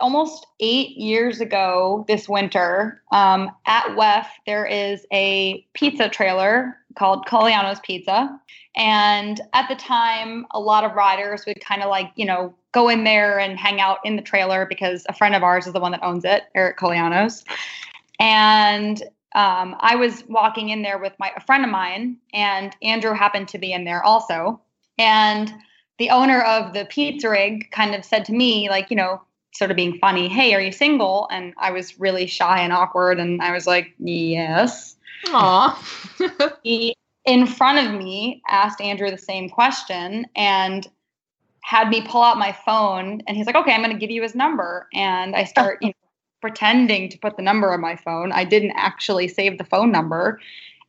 almost eight years ago this winter, um, at WEF, there is a pizza trailer called Coliano's Pizza. And at the time, a lot of riders would kind of like, you know, go in there and hang out in the trailer because a friend of ours is the one that owns it, Eric Colianos. And um, I was walking in there with my a friend of mine, and Andrew happened to be in there also. And the owner of the pizza rig kind of said to me, like, you know, sort of being funny, hey, are you single? And I was really shy and awkward. And I was like, yes. aw. He, in front of me, asked Andrew the same question and had me pull out my phone. And he's like, okay, I'm going to give you his number. And I start, you know, pretending to put the number on my phone. I didn't actually save the phone number.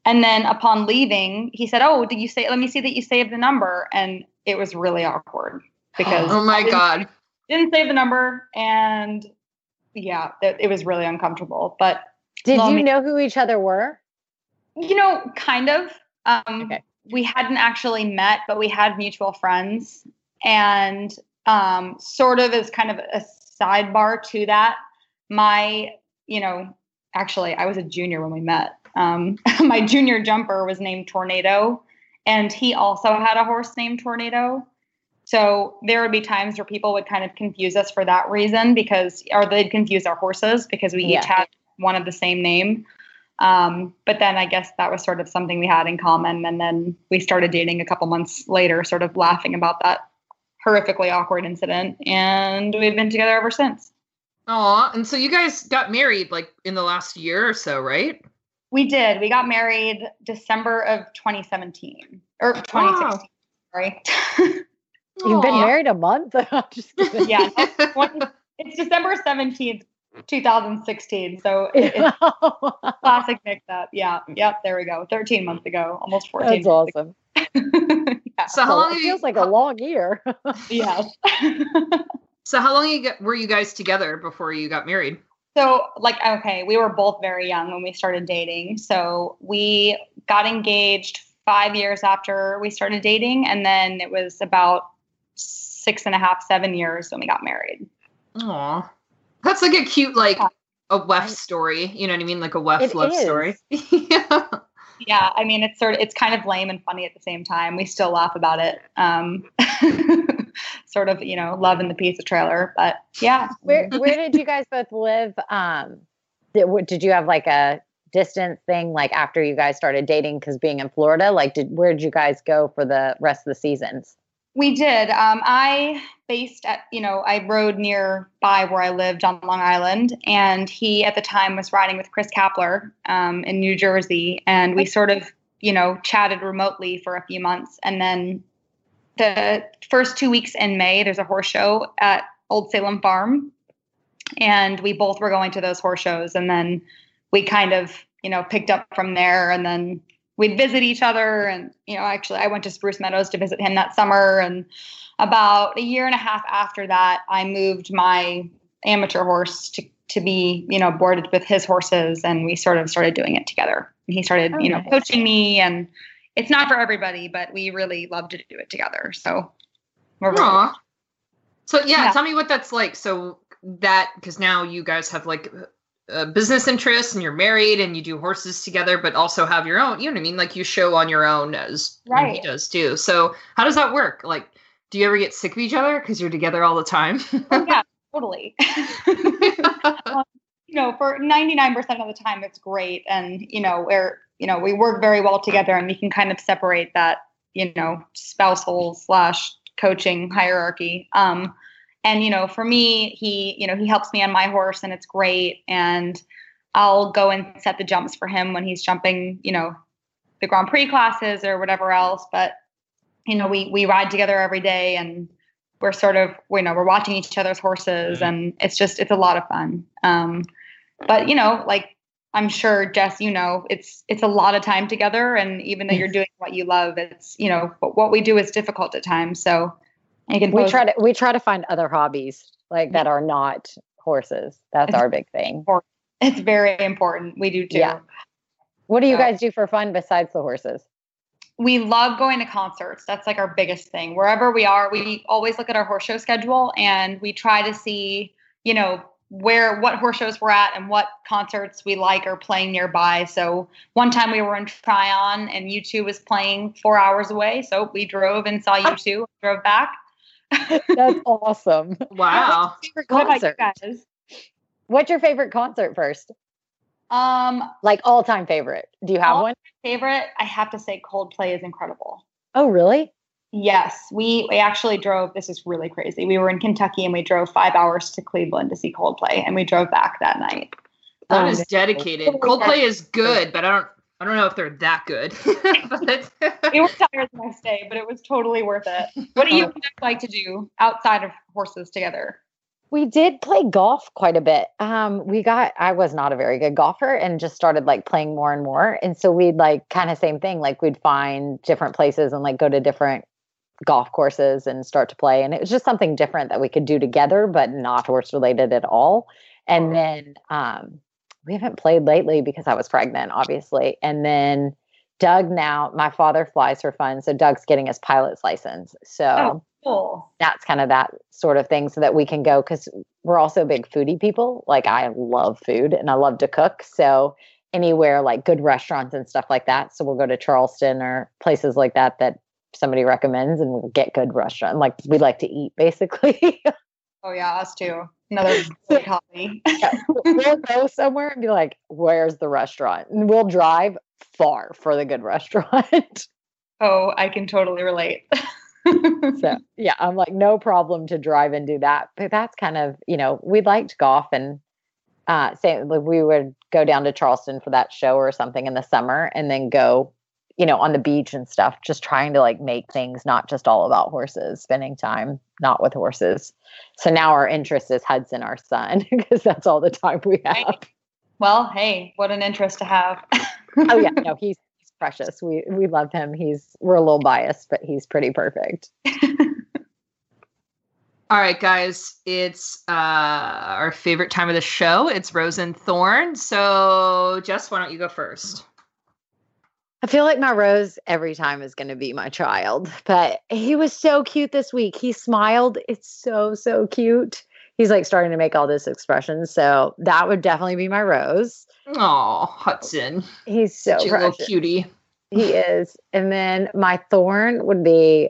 And then upon leaving, he said, oh, did you say, let me see that you saved the number. And it was really awkward because oh my didn't- god. didn't save the number and yeah it, it was really uncomfortable but Did you me- know who each other were? you know kind of um Okay. we hadn't actually met but we had mutual friends and um sort of as kind of a sidebar to that my you know actually i was a junior when we met Um, my junior jumper was named Tornado, and he also had a horse named Tornado. So there would be times where people would kind of confuse us for that reason because, or they'd confuse our horses because we Yeah. each had one of the same name. Um, but then I guess that was sort of something we had in common. And then we started dating a couple months later, sort of laughing about that horrifically awkward incident. And we've been together ever since. Aw, and so you guys got married like in the last year or so, right? We did. We got married December of 2017 or 2016. Sorry. You've been married a month? I'm just kidding. yeah, 20 it's December 17th, 2016. So it- it's oh. classic mix up. Yeah. Yep. There we go. 13 months ago, almost 14. That's awesome. awesome. So how long it have you, feels like a long year. yeah. so how long you got, were you guys together before you got married? So, like, okay, we were both very young when we started dating. So, we got engaged five years after we started dating. And then it was about six and a half, seven years when we got married. Aw. That's like a cute like Yeah. a WEF story. You know what I mean? Like a WEF It love is. story. yeah. Yeah. I mean, it's sort of, it's kind of lame and funny at the same time. We still laugh about it. Um, sort of, you know, love in the pizza trailer. But yeah. where where did you guys both live? Um, did, did you have like a distance thing like after you guys started dating? Because being in Florida, like, did where did you guys go for the rest of the seasons? We did. Um, I based at, you know, I rode nearby where I lived on Long Island, and he at the time was riding with Chris Kappler um, in New Jersey, and we sort of, you know, chatted remotely for a few months, and then the first two weeks in May, there's a horse show at Old Salem Farm, and we both were going to those horse shows, and then we kind of, you know, picked up from there, and then we'd visit each other and you know actually i went to spruce meadows to visit him that summer and about a year and a half after that i moved my amateur horse to, to be you know boarded with his horses and we sort of started doing it together and he started Oh, you know nice. coaching me and it's not for everybody but we really love to do it together so we're really So yeah, Yeah. tell me what that's like. So that because now you guys have like a business interests and you're married and you do horses together, but also have your own. You know what I mean? Like you show on your own as and he does too. So how does that work? Like, do you ever get sick of each other because you're together all the time? oh, yeah totally you know, for 99% of the time, it's great. And, you know, we're, you know, we work very well together and we can kind of separate that, you know, spousal slash coaching hierarchy. Um, and, you know, for me, he, you know, he helps me on my horse and it's great. And I'll go and set the jumps for him when he's jumping, you know, the Grand Prix classes or whatever else. But, you know, we, we ride together every day and we're sort of, you know, we're watching each other's horses and it's just, it's a lot of fun. Um, but you know like i'm sure jess you know it's it's a lot of time together and even though you're doing what you love it's you know what, what we do is difficult at times so I can We try to we try to find other hobbies like that are not horses. That's It's- our big thing. it's very important we do too Yeah. What do you guys do for fun besides the horses? we love going to concerts that's like our biggest thing wherever we are we always look at our horse show schedule and we try to see you know where what horse shows we're at and what concerts we like are playing nearby so one time we were in tryon and u2 was playing four hours away so we drove and saw u2 drove back That's awesome. wow. Favorite what about you concert. guys What's your favorite concert first? um Like all time favorite? Do you have one? favorite i have to say coldplay is incredible Oh, really? Yes, we, we actually drove. This is really crazy. We were in Kentucky and we drove five hours to Cleveland to see Coldplay, and we drove back that night. That Um, is dedicated. Coldplay is good, but I don't I don't know if they're that good. But- We were tired the next day, but it was totally worth it. What do you guys like to do outside of horses together? We did play golf quite a bit. Um, we got I was not a very good golfer and just started like playing more and more. And so we'd like kind of same thing, like we'd find different places and like go to different golf courses and start to play. And it was just something different that we could do together, but not horse related at all. And then um we haven't played lately because I was pregnant, obviously. And then Doug now, my father flies for fun. So Doug's getting his pilot's license. So Oh. Cool. that's kind of that sort of thing so that we can go because we're also big foodie people like i love food and i love to cook so anywhere like good restaurants and stuff like that. So we'll go to Charleston or places like that that somebody recommends and we'll get good restaurant. Like we like to eat basically. Oh yeah, us too. Another hobby. Yeah, we'll go somewhere and be like, where's the restaurant? And we'll drive far for the good restaurant. oh, I can totally relate. so yeah, I'm like, no problem to drive and do that. But that's kind of, you know, we liked golf and uh say like we would go down to Charleston for that show or something in the summer and then go, you know, on the beach and stuff, just trying to like make things not just all about horses, spending time not with horses. So now our interest is Hudson, our son, because that's all the time we have. well, hey, what an interest to have. oh yeah, no, he's he's precious. We we love him. He's we're a little biased, but he's pretty perfect. All right, guys, it's uh, our favorite time of the show. It's Rose and Thorn. So, Jess, why don't you go first? I feel like my Rose every time is going to be my child, but he was so cute this week. He smiled. It's so, so cute. He's like starting to make all this expressions. So that would definitely be my Rose. Oh, Hudson. He's so Such a little cutie. He is. And then my thorn would be,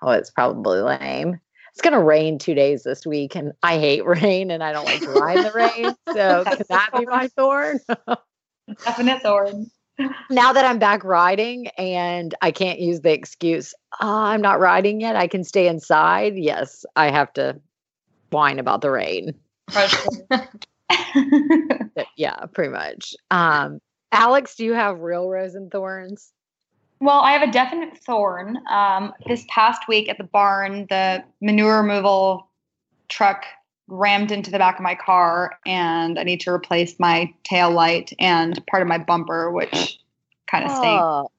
oh, it's probably lame. It's going to rain two days this week, and I hate rain and I don't like to ride in the rain. So could that be my thorn? Definite thorn. Now that I'm back riding and I can't use the excuse, oh, I'm not riding yet, I can stay inside. Yes, I have to whine about the rain. Yeah, pretty much. Um, Alex, do you have real rose and thorns? Well, I have a definite thorn. Um, this past week at the barn, the manure removal truck rammed into the back of my car, and I need to replace my tail light and part of my bumper, which kind of stinks. Oh,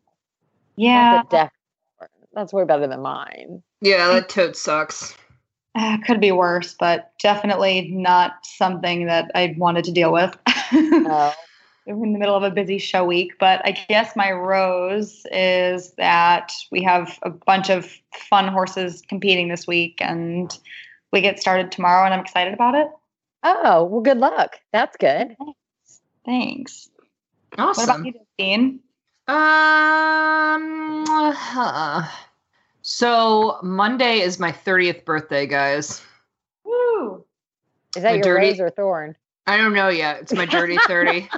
Yeah, that's, a def- that's way better than mine. Yeah, that toad sucks. uh, could be worse, but definitely not something that I wanted to deal with. Oh, in the middle of a busy show week. But I guess my rose is that we have a bunch of fun horses competing this week and we get started tomorrow and I'm excited about it. oh, well, good luck. That's good. Thanks. Thanks. Awesome. What about you, Justine? Um. huh. So Monday is my thirtieth birthday, guys. Woo! Is that My your dirty- rose or thorn? I don't know yet. It's my dirty thirty.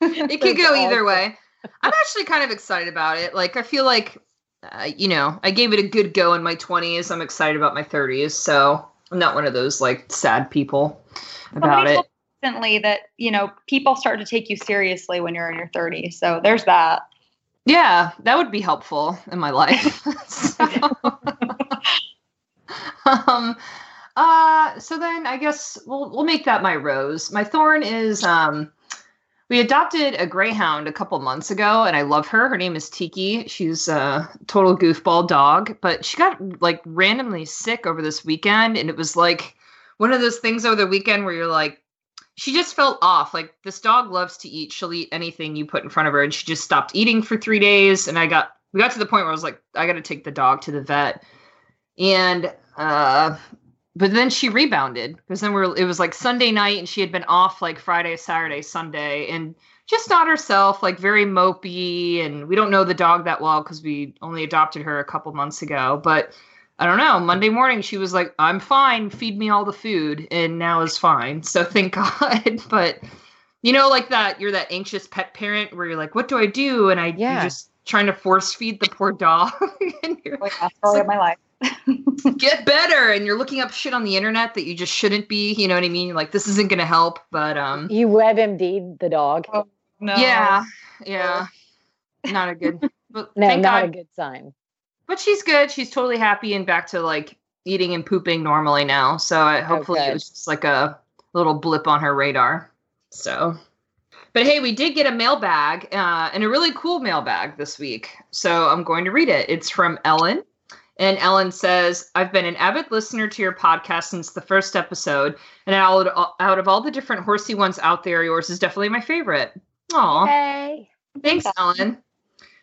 it could go either way. I'm actually kind of excited about it. Like I feel like, uh, you know, I gave it a good go in my 20s. I'm excited about my 30s. So I'm not one of those like sad people about Somebody it. Recently, that you know people start to take you seriously when you're in your 30s. So there's that. Yeah, that would be helpful in my life. so, um, uh, so then I guess we'll we'll make that my rose. My thorn is um, we adopted a greyhound a couple months ago, and I love her. Her name is Tiki. She's a total goofball dog, but she got like randomly sick over this weekend, and it was like one of those things over the weekend where you're like she just felt off. Like this dog loves to eat. She'll eat anything you put in front of her, and she just stopped eating for three days. And I got we got to the point where I was like, I got to take the dog to the vet, and uh, but then she rebounded because then we are it was like Sunday night, and she had been off like Friday, Saturday, Sunday, and just not herself, like very mopey. And we don't know the dog that well because we only adopted her a couple months ago, but. I don't know. Monday morning, she was like, "I'm fine. Feed me all the food," and now is fine. So thank God. but you know, like that, you're that anxious pet parent where you're like, "What do I do?" And I Yeah. you're just trying to force feed the poor dog, and you're Like that's my life. get better, and you're looking up shit on the internet that you just shouldn't be. You know what I mean? Like, this isn't gonna help. But um, You WebMD'd the dog. Oh, No. yeah, yeah, not a good. But no, thank not God a good sign. but she's good. She's totally happy and back to like eating and pooping normally now. So I, hopefully good. it was just like a little blip on her radar. So, but hey, we did get a mailbag uh, and a really cool mailbag this week. So I'm going to read it. It's from Ellen. And Ellen says, I've been an avid listener to your podcast since the first episode. And out, out of all the different horsey ones out there, yours is definitely my favorite. Aw. Hey. Thanks, Ellen.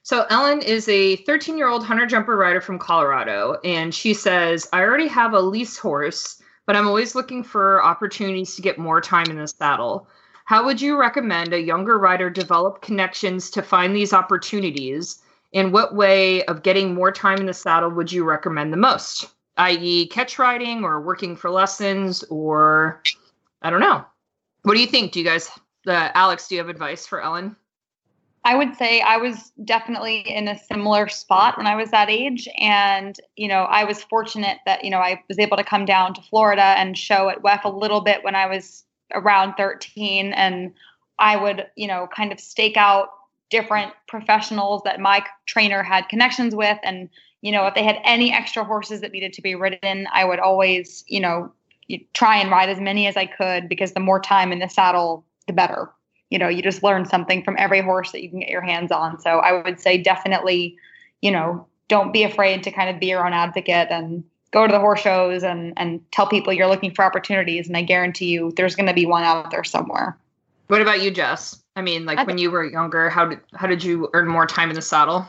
So, Ellen is a 13 year old hunter jumper rider from Colorado, and she says, I already have a lease horse, but but I'm always looking for opportunities to get more time in the saddle. How would you recommend a younger rider develop connections to find these opportunities? In what way of getting more time in the saddle would you recommend the most? i.e., catch riding or working for lessons, or I don't know. What do you think? Do you guys, uh, Alex, do you have advice for Ellen? I would say I was definitely in a similar spot when I was that age. And, you know, I was fortunate that, you know, I was able to come down to Florida and show at WEF a little bit when I was around 13. And I would, you know, kind of stake out different professionals that my trainer had connections with. And, you know, if they had any extra horses that needed to be ridden, I would always, you know, try and ride as many as I could because the more time in the saddle, the better. You know you just learn something from every horse that you can get your hands on. So i would say definitely you know don't be afraid to kind of be your own advocate and go to the horse shows and and tell people you're looking for opportunities. And i guarantee you there's going to be one out there somewhere what about you jess i mean like I when you were younger how did how did you earn more time in the saddle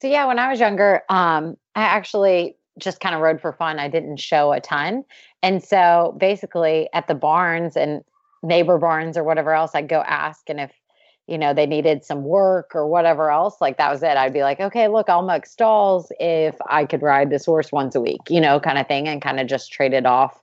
so yeah when i was younger um i actually just kind of rode for fun i didn't show a ton and so basically at the barns and neighbor barns or whatever else, I'd go ask. And if, you know, they needed some work or whatever else, like that was it. I'd be like, okay, look, I'll muck stalls if I could ride this horse once a week, you know, kind of thing, and kind of just trade it off,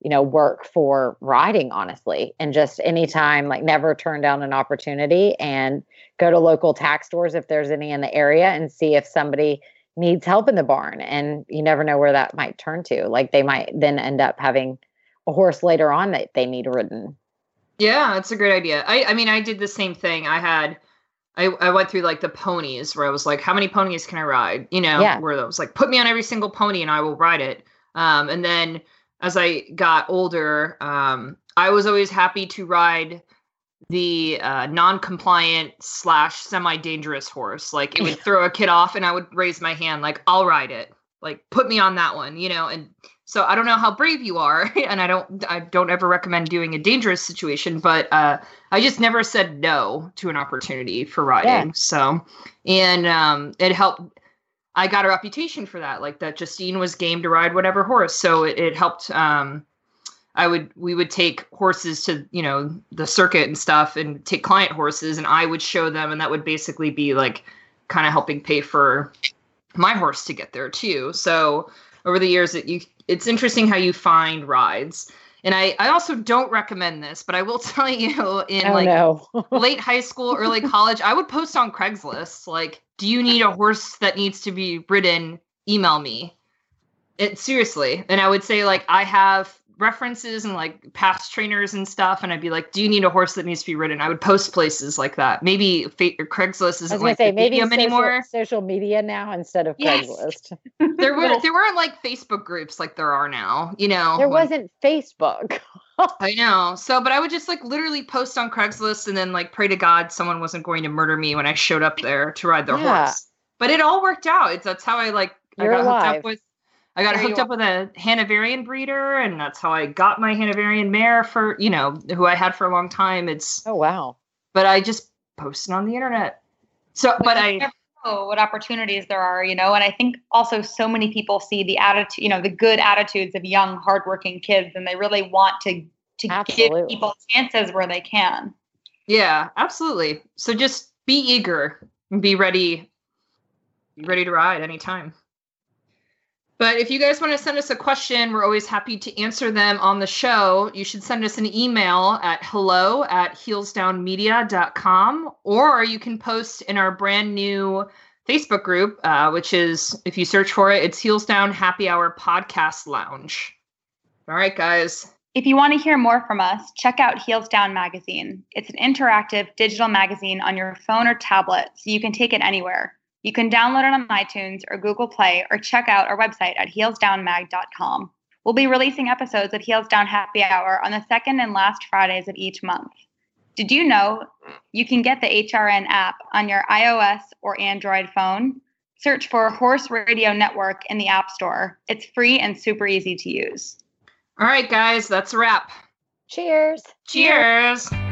you know, work for riding, honestly. And just anytime, like never turn down an opportunity and go to local tack stores if there's any in the area and see if somebody needs help in the barn. And you never know where that might turn to. Like they might then end up having a horse later on that they need ridden yeah, that's a great idea. I I mean, I did the same thing. I had I, I went through like the ponies where I was like, how many ponies can I ride? You know, yeah. where I was like, put me on every single pony and I will ride it. Um, and then as I got older, um, I was always happy to ride the uh, non-compliant slash semi-dangerous horse. Like it would throw a kid off, and I would raise my hand, like I'll ride it. Like put me on that one, you know. And so I don't know how brave you are, and I don't I don't ever recommend doing a dangerous situation, but uh, I just never said no to an opportunity for riding. Yeah. So, and um, it helped. I got a reputation for that, like that. Justine was game to ride whatever horse, so it, it helped. Um, I would we would take horses to you know the circuit and stuff, and take client horses, and I would show them, and that would basically be like kind of helping pay for my horse to get there too. So over the years that you it's interesting how you find rides. And I, I also don't recommend this, but I will tell you in oh, like no. late high school, early college, I would post on Craigslist like, do you need a horse that needs to be ridden? Email me. It seriously. And I would say like I have references and like past trainers and stuff, and I'd be like, "Do you need a horse that needs to be ridden?" I would post places like that. Maybe fa- Craigslist isn't like say, maybe social, anymore. Social media now instead of yes. Craigslist. there were there weren't like Facebook groups like there are now. You know, there when, wasn't Facebook. I know. So, but I would just like literally post on Craigslist and then like pray to God someone wasn't going to murder me when I showed up there to ride their yeah. horse. But it all worked out. It's that's how I like You're I got alive. hooked up with I got there hooked up with a Hanoverian breeder, and that's how I got my Hanoverian mare for you know who I had for a long time. It's oh wow! But I just posted on the internet. So, but, but I know what opportunities there are, you know, and I think also so many people see the attitude, you know, the good attitudes of young, hardworking kids, and they really want to to absolutely. give people chances where they can. Yeah, absolutely. So just be eager and be ready, be ready to ride anytime. But if you guys want to send us a question, we're always happy to answer them on the show. You should send us an email at hello at heelsdownmedia.com, or you can post in our brand new Facebook group, uh, which is, if you search for it, it's Heels Down Happy Hour Podcast Lounge. All right, guys. If you want to hear more from us, check out Heels Down Magazine. It's an interactive digital magazine on your phone or tablet, so you can take it anywhere. You can download it on iTunes or Google Play or check out our website at heelsdownmag.com. We'll be releasing episodes of Heels Down Happy Hour on the second and last Fridays of each month. Did you know you can get the HRN app on your iOS or Android phone? Search for Horse Radio Network in the App Store. It's free and super easy to use. All right, guys, that's a wrap. Cheers. Cheers. Cheers.